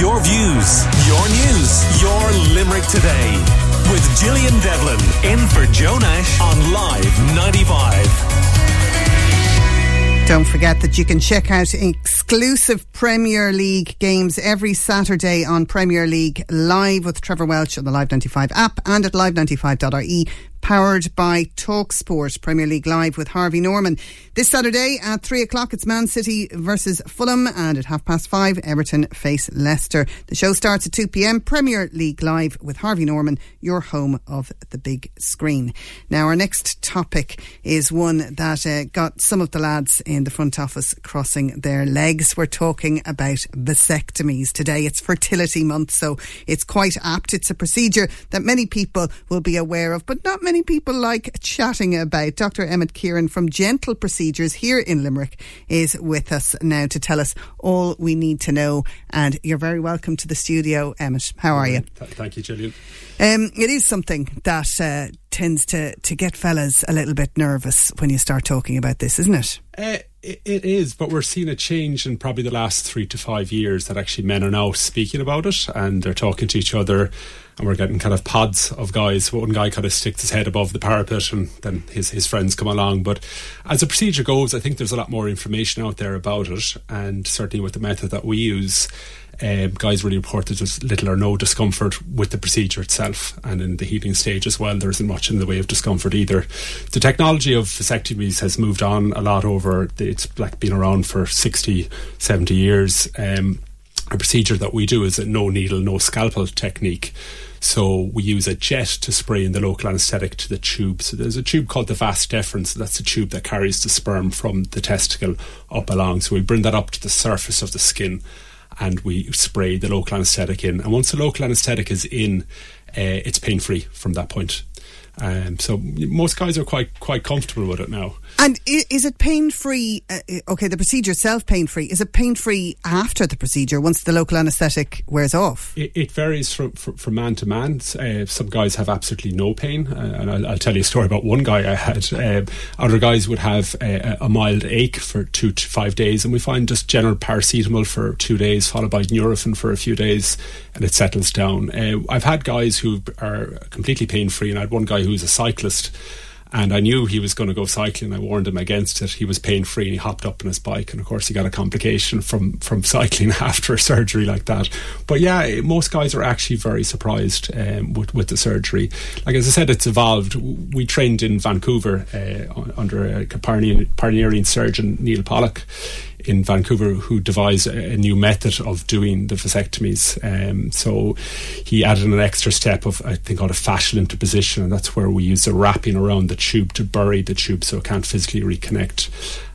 Your views, your news, your Limerick today. With Gillian Devlin in for Joe Nash on Live 95. Don't forget that you can check out exclusive Premier League games every Saturday on Premier League Live with Trevor Welch on the Live 95 app and at live95.ie powered by Talksport Premier League Live with Harvey Norman. This Saturday at 3 o'clock, it's Man City versus Fulham, and at half past 5, Everton face Leicester. The show starts at 2 pm. Premier League Live with Harvey Norman, your home of the big screen. Now, our next topic is one that uh, got some of the lads in the front office crossing their legs. We're talking about vasectomies today. It's fertility month, so it's quite apt. It's a procedure that many people will be aware of, but not many many people like chatting about. Dr. Emmett Kieran from Gentle Procedures here in Limerick is with us now to tell us all we need to know. And you're very welcome to the studio, Emmett. How are you? Thank you, Gillian. Um, it is something that uh, tends to, to get fellas a little bit nervous when you start talking about this, isn't it? Uh, it, it is, but we're seeing a change in probably the last three to five years that actually men are now speaking about it and they're talking to each other and we're getting kind of pods of guys. One guy kind of sticks his head above the parapet, and then his his friends come along. But as the procedure goes, I think there's a lot more information out there about it, and certainly with the method that we use. Um, guys really report that there's little or no discomfort with the procedure itself, and in the healing stage as well, there isn't much in the way of discomfort either. The technology of vasectomies has moved on a lot over. It's like been around for 60, 70 years. Um, a procedure that we do is a no needle, no scalpel technique. So we use a jet to spray in the local anaesthetic to the tube. So there's a tube called the vas deferens. That's the tube that carries the sperm from the testicle up along. So we bring that up to the surface of the skin and we spray the local anaesthetic in. And once the local anaesthetic is in, uh, it's pain free from that point. Um, so most guys are quite quite comfortable with it now. And is it pain free? Uh, okay, the procedure itself pain free. Is it pain free after the procedure once the local anaesthetic wears off? It, it varies from, from, from man to man. Uh, some guys have absolutely no pain, uh, and I'll, I'll, tell you a story about one guy I had. Um, other guys would have a, a, mild ache for two to five days, and we find just general paracetamol for two days, followed by Nurofen for a few days, and it settles down. Uh, I've had guys who are completely pain free, and I had one guy who was a cyclist and I knew he was going to go cycling. I warned him against it. He was pain free and he hopped up on his bike. And of course, he got a complication from, from cycling after a surgery like that. But yeah, most guys are actually very surprised um, with, with the surgery. Like as I said, it's evolved. We trained in Vancouver uh, under a pioneering surgeon, Neil Pollock in Vancouver who devised a, new method of doing the vasectomies. Um, so he added an extra step of, I think, called a fascial interposition, and that's where we use a wrapping around the tube to bury the tube so it can't physically reconnect.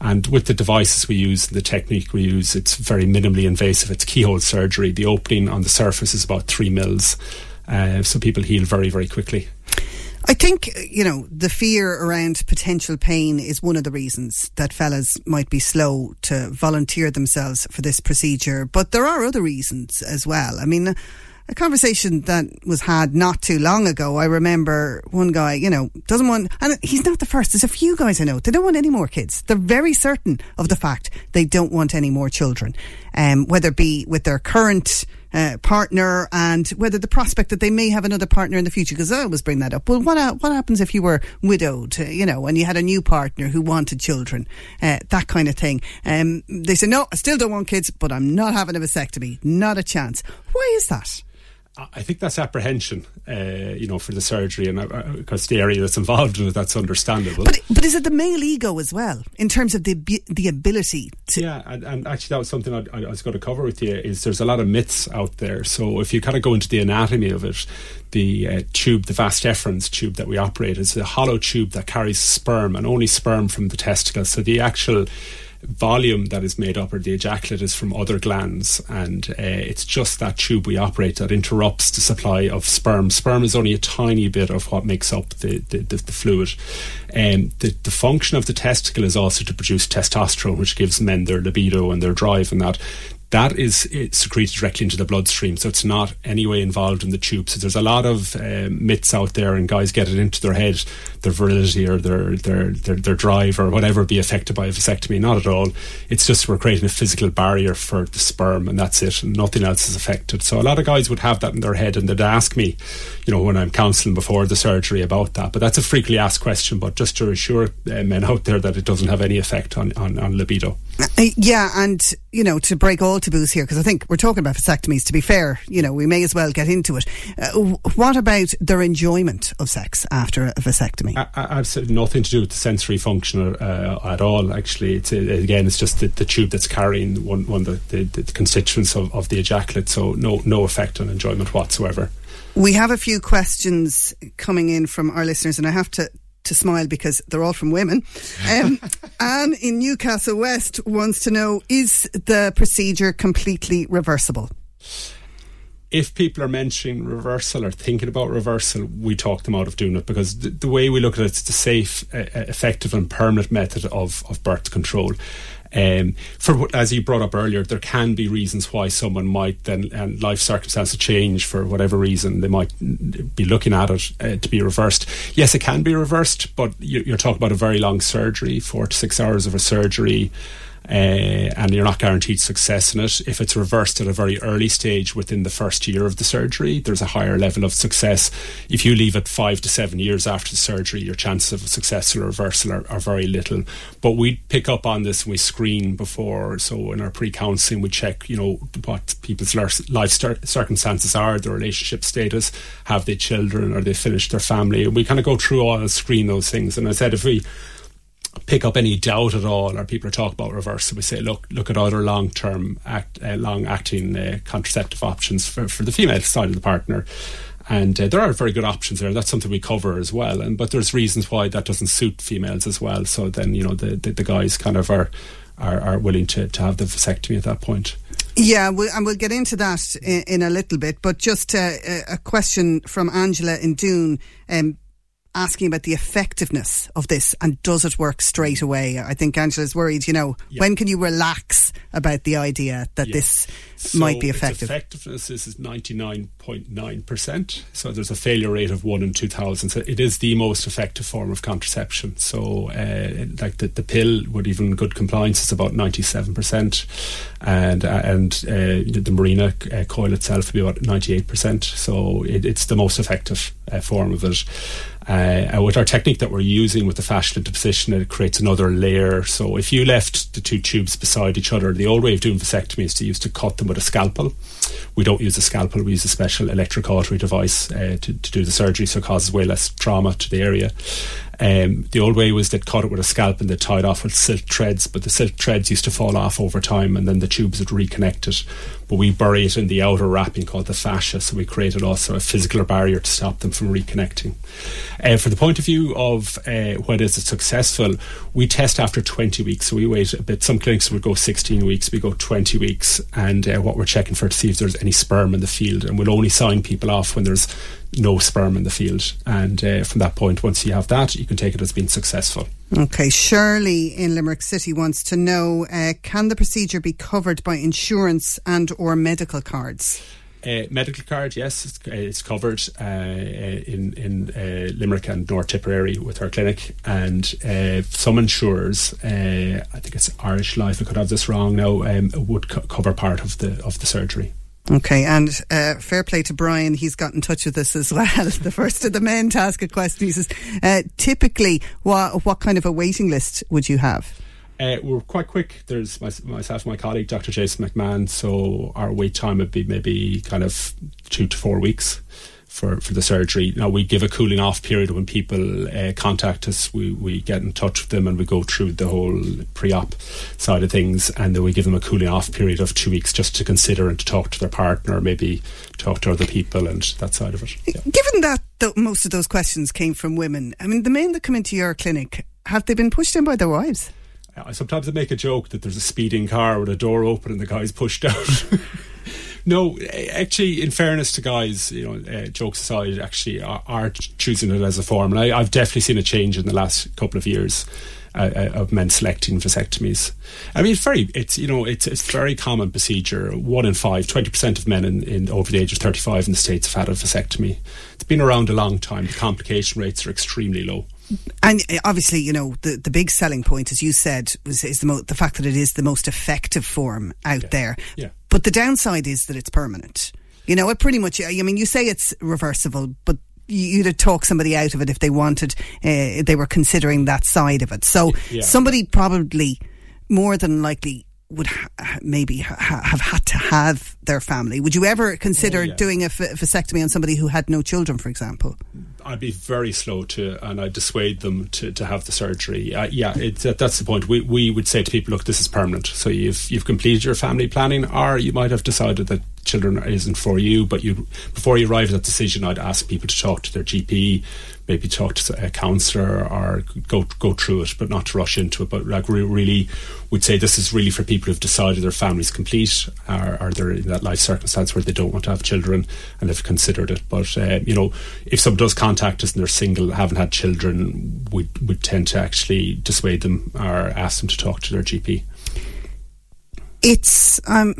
And with the devices we use, and the technique we use, it's very minimally invasive. It's keyhole surgery. The opening on the surface is about three mils. Uh, so people heal very, very quickly. I think, you know, the fear around potential pain is one of the reasons that fellas might be slow to volunteer themselves for this procedure. But there are other reasons as well. I mean, a conversation that was had not too long ago. I remember one guy, you know, doesn't want, and he's not the first. There's a few guys I know. They don't want any more kids. They're very certain of the fact they don't want any more children, um, whether it be with their current uh, partner and whether the prospect that they may have another partner in the future. Because I always bring that up. Well, what what happens if you were widowed, uh, you know, and you had a new partner who wanted children, uh, that kind of thing? Um, they say, no, I still don't want kids, but I'm not having a vasectomy. Not a chance. Why is that? I think that's apprehension, uh, you know, for the surgery, and because uh, the area that's involved in it, that's understandable. But but is it the male ego as well in terms of the the ability to? Yeah, and, and actually, that was something I, I, was going to cover with you. Is there's a lot of myths out there. So if you kind of go into the anatomy of it, the uh, tube, the vas deferens tube that we operate, is a hollow tube that carries sperm and only sperm from the testicles. So the actual volume that is made up or the ejaculate is from other glands and uh, it's just that tube we operate that interrupts the supply of sperm. Sperm is only a tiny bit of what makes up the, the, the, the fluid. Um, the, the function of the testicle is also to produce testosterone which gives men their libido and their drive and that that is secreted directly into the bloodstream, so it's not anyway involved in the tube. So there's a lot of uh, myths out there, and guys get it into their head, their virility or their their their, their drive or whatever be affected by a vasectomy. Not at all. It's just we're creating a physical barrier for the sperm, and that's it. And nothing else is affected. So a lot of guys would have that in their head, and they'd ask me, you know, when I'm counselling before the surgery about that. But that's a frequently asked question. But just to assure uh, men out there that it doesn't have any effect on, on, on libido. Uh, yeah, and you know, to break all taboos here, because I think we're talking about vasectomies. To be fair, you know, we may as well get into it. Uh, what about their enjoyment of sex after a vasectomy? absolutely nothing to do with the sensory function uh, at all. Actually, it's, again, it's just the, the, tube that's carrying one, one of the, the, the constituents of, of the ejaculate. So no, no effect on enjoyment whatsoever. We have a few questions coming in from our listeners, and I have to to smile because they're all from women. Um, Anne in Newcastle West wants to know is the procedure completely reversible? If people are mentioning reversal or thinking about reversal, we talk them out of doing it because the, the way we look at it, it's the safe, uh, effective, and permanent method of, of birth control. Um, for as you brought up earlier, there can be reasons why someone might then and life circumstances change for whatever reason they might be looking at it uh, to be reversed. Yes, it can be reversed, but you're talking about a very long surgery, four to six hours of a surgery Uh, and you're not guaranteed success in it. If it's reversed at a very early stage within the first year of the surgery, there's a higher level of success. If you leave it five to seven years after the surgery, your chances of successful reversal are, are very little. But we pick up on this and we screen before. So in our pre-counselling, we check, you know, what people's life circumstances are, their relationship status, have they children, or they finished their family, and we kind of go through all and screen those things. And I said, if we pick up any doubt at all, or people are talking about reverse, we say, look, look at other long term, act, uh, long acting uh, contraceptive options for, for the female side of the partner. And uh, there are very good options there. That's something we cover as well. And but there's reasons why that doesn't suit females as well. So then you know the the, the guys kind of are, are are willing to to have the vasectomy at that point. Yeah, we'll, and we'll get into that in, in a little bit. But just uh, a question from Angela in Doon. Um, asking about the effectiveness of this and does it work straight away? I think Angela's worried, you know, yeah. when can you relax about the idea that yeah. this so might be effective? effectiveness is 99.9%. So there's a failure rate of 1 in 2,000. So it is the most effective form of contraception. So, uh, like the, the pill, with even good compliance, is about 97%. And, uh, and uh, the Mirena uh, coil itself would be about 98%. So it, it's the most effective uh, form of it. Uh, with our technique that we're using with the fascial interposition, it creates another layer. So if you left the two tubes beside each other, the old way of doing vasectomy is to use to cut them with a scalpel. We don't use a scalpel; we use a special electric electrocautery device uh, to, to do the surgery, so it causes way less trauma to the area. Um, the old way was they'd cut it with a scalp and they'd tie it off with silk threads, but the silk threads used to fall off over time and then the tubes would reconnect it. But we bury it in the outer wrapping called the fascia, so we created also a physical barrier to stop them from reconnecting. Uh, for the point of view of uh, whether it's successful, we test after 20 weeks, so we wait a bit. Some clinics would go 16 weeks, we go 20 weeks, and uh, what we're checking for to see if there's any sperm in the field, and we'll only sign people off when there's no sperm in the field. And uh, from that point, once you have that, you can take it as being successful. Okay, Shirley in Limerick City wants to know: uh, Can the procedure be covered by insurance and or medical cards? Uh, medical card, yes, it's, uh, it's covered uh, in in uh, Limerick and North Tipperary with our clinic, and uh, some insurers, uh, I think it's Irish Life, I could have this wrong now, um, would co- cover part of the of the surgery. Okay, and uh, fair play to Brian. He's got in touch with us as well. the first of the men to ask a question. He says, uh, typically, what what kind of a waiting list would you have? Uh, we're quite quick. There's my, myself, my colleague, Dr. Jason McMahon. So our wait time would be maybe kind of two to four weeks for, for the surgery. Now we give a cooling off period when people uh, contact us. We, we get in touch with them and we go through the whole pre-op side of things, and then we give them a cooling off period of two weeks just to consider and to talk to their partner, maybe talk to other people and that side of it. Yeah. Given that the, most of those questions came from women, I mean, the men that come into your clinic have they been pushed in by their wives? Sometimes I make a joke that there's a speeding car with a door open and the guy's pushed out. No, actually, in fairness to guys, you know, uh, jokes aside, actually are, are, choosing it as a form, and I, have definitely seen a change in the last couple of years. Uh, uh, of men selecting vasectomies. I mean, it's very, it's you know, it's it's very common procedure. One in five, 20 percent of men in, in over the age of thirty five in the states have had a vasectomy. It's been around a long time. The complication rates are extremely low. And uh, obviously, you know, the, the big selling point, as you said, was is the mo- the fact that it is the most effective form out yeah. there. Yeah. But the downside is that it's permanent. You know, it pretty much. I mean, you say it's reversible, but you'd have talk somebody out of it if they wanted, uh, they were considering that side of it. So yeah. somebody probably more than likely would ha- maybe ha- have had to have their family. Would you ever consider oh, yeah. doing a f- vasectomy on somebody who had no children, for example? I'd be very slow to, and I'd dissuade them to, to have the surgery. Uh, yeah, it, that's the point. We, we would say to people, look, this is permanent. So you've you've completed your family planning, or you might have decided that children isn't for you. But you, before you arrive at that decision, I'd ask people to talk to their GP, maybe talk to a counsellor, or go go through it, but not to rush into it. But like we really would say this is really for people who've decided their family's complete, or, or they're in that life circumstance where they don't want to have children and have considered it. But uh, you know, if someone does contact us and they're single, haven't had children, we would tend to actually dissuade them or ask them to talk to their GP. It's um,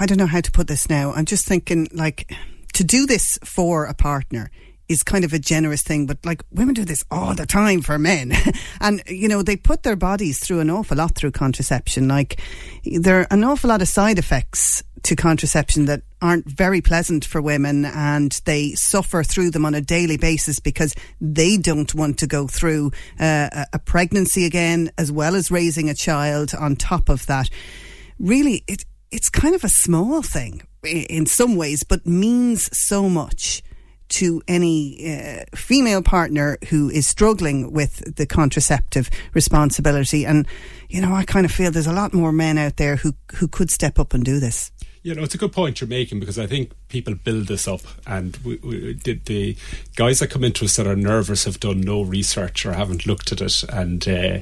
I don't know how to put this now. I'm just thinking like to do this for a partner is kind of a generous thing, but like women do this all the time for men. and, you know, they put their bodies through an awful lot through contraception. Like, there are an awful lot of side effects to contraception that aren't very pleasant for women and they suffer through them on a daily basis because they don't want to go through uh, a pregnancy again as well as raising a child on top of that. Really, it, it's kind of a small thing in some ways, but means so much to any uh, female partner who is struggling with the contraceptive responsibility. And, you know, I kind of feel there's a lot more men out there who, who could step up and do this. You know, it's a good point you're making because I think people build this up, and we, we, the, guys that come into us that are nervous have done no research or haven't looked at it, and uh,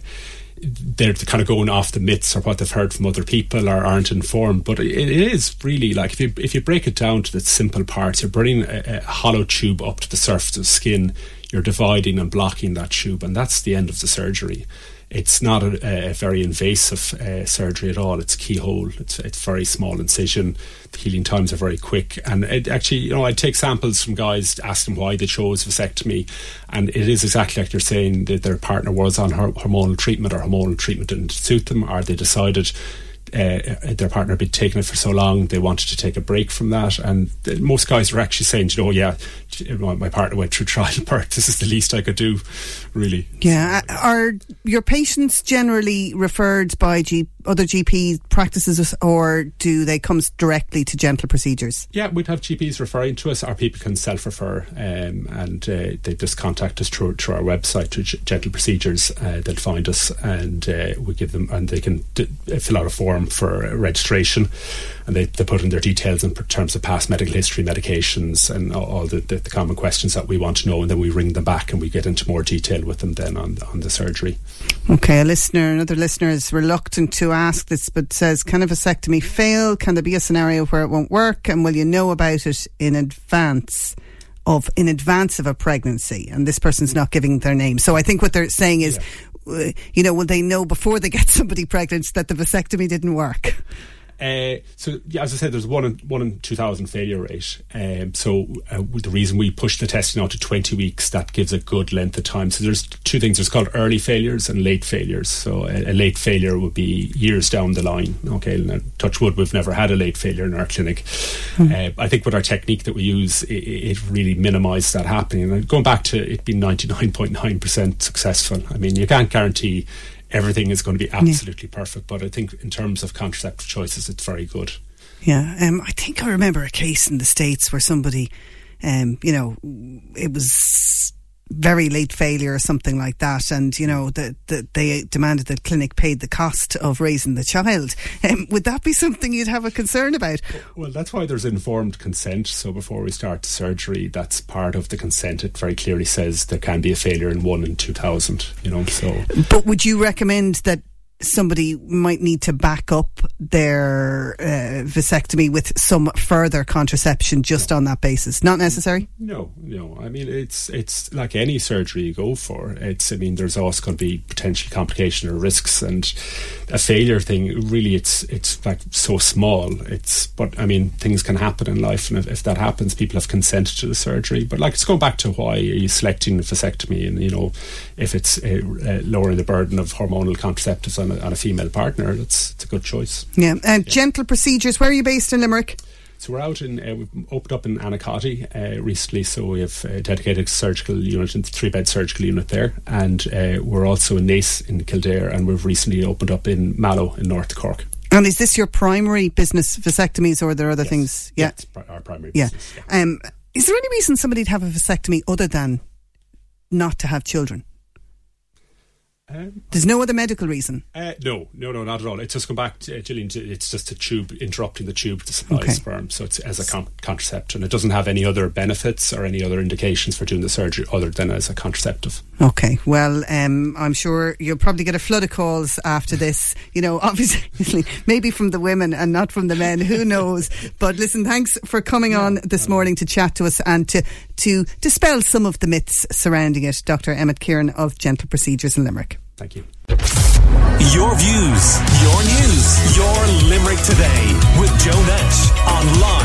they're kind of going off the myths or what they've heard from other people or aren't informed. But it, it is really like if you if you break it down to the simple parts, you're bringing a, a hollow tube up to the surface of skin. You're dividing and blocking that tube, and that's the end of the surgery it's not a, a very invasive uh, surgery at all. It's keyhole. It's it's very small incision. The healing times are very quick. And it actually, you know, I take samples from guys, ask them why they chose vasectomy, and it is exactly like you're saying that their partner was on hormonal treatment or hormonal treatment didn't suit them, or they decided uh, their partner had been taking it for so long, they wanted to take a break from that. And most guys are actually saying, you know, yeah, my partner went through childbirth. This is the least I could do, really. Yeah. Are your patients generally referred by G- other GP practices or do they come directly to gentle procedures? Yeah, we'd have GPs referring to us, or people can self refer um, and uh, they just contact us through, through our website, to Gentle Procedures. Uh, they'll find us and uh, we give them, and they can d- fill out a form for registration and they, they put in their details in terms of past medical history, medications, and all, all the, the, the, common questions that we want to know, and then we ring them back and we get into more detail with them then on, on the surgery. Okay, a listener, another listener is reluctant to ask this, but says, can a vasectomy fail? Can there be a scenario where it won't work? And will you know about it in advance? Of in advance of a pregnancy, and this person's not giving their name. So I think what they're saying is, yeah. uh, you know, will they know before they get somebody pregnant that the vasectomy didn't work? Uh, so yeah, as I said, there's one in one in two thousand failure rate. Um, so uh, the reason we push the testing out to twenty weeks that gives a good length of time. So there's two things. There's called early failures and late failures. So a, a late failure would be years down the line. Okay, now, touch wood, we've never had a late failure in our clinic. Mm. Uh, I think with our technique that we use, it, it really minimises that happening. And going back to it being ninety nine point nine percent successful. I mean, you can't guarantee everything is going to be absolutely yeah. perfect. But I think in terms of contraceptive choices, it's very good. Yeah, um, I think I remember a case in the states where somebody, um, you know, it was very late failure or something like that, and you know that the, they demanded that clinic paid the cost of raising the child. Um, would that be something you'd have a concern about? Well, that's why there's informed consent. So before we start the surgery, that's part of the consent. It very clearly says there can be a failure in one in two thousand. You know, so. But would you recommend that somebody might need to back up their uh, vasectomy with some further contraception just on that basis. Not necessary. No, no. I mean, it's it's like any surgery you go for. It's I mean, there's always going to be potential complication or risks, and a failure thing. Really, it's it's like so small. It's but I mean, things can happen in life, and if, if that happens, people have consented to the surgery. But like, it's going back to why are you selecting the vasectomy, and you know, if it's uh, uh, lowering the burden of hormonal contraceptives on a, on a female partner, it's, it's a good choice. Yeah. Uh, yeah. Gentle procedures. Where are you based in Limerick? So we're out in, uh, we've opened up in Annacotty uh, recently, so we have a dedicated surgical unit, a three bed surgical unit there, and uh, we're also in Naas in Kildare, and we've recently opened up in Mallow in North Cork. And is this your primary business vasectomies, or are there other yes. things? Yeah, yeah our primary. Yeah. Business, yeah. Um, is there any reason somebody'd have a vasectomy other than not to have children? Um, There's no other medical reason. Uh, no, no, no, not at all. It's just come back, to, uh, Gillian. It's just a tube interrupting the tube to supply okay. sperm, so it's as a con- contraception. It doesn't have any other benefits or any other indications for doing the surgery other than as a contraceptive. Okay, well, um, I'm sure you'll probably get a flood of calls after this. You know, obviously, maybe from the women and not from the men. Who knows? But listen, thanks for coming on this morning to chat to us and to to dispel some of the myths surrounding it. Dr. Emmett Kieran of Gentle Procedures in Limerick. Thank you. Your views, your news, your Limerick today with Joe Nash on live.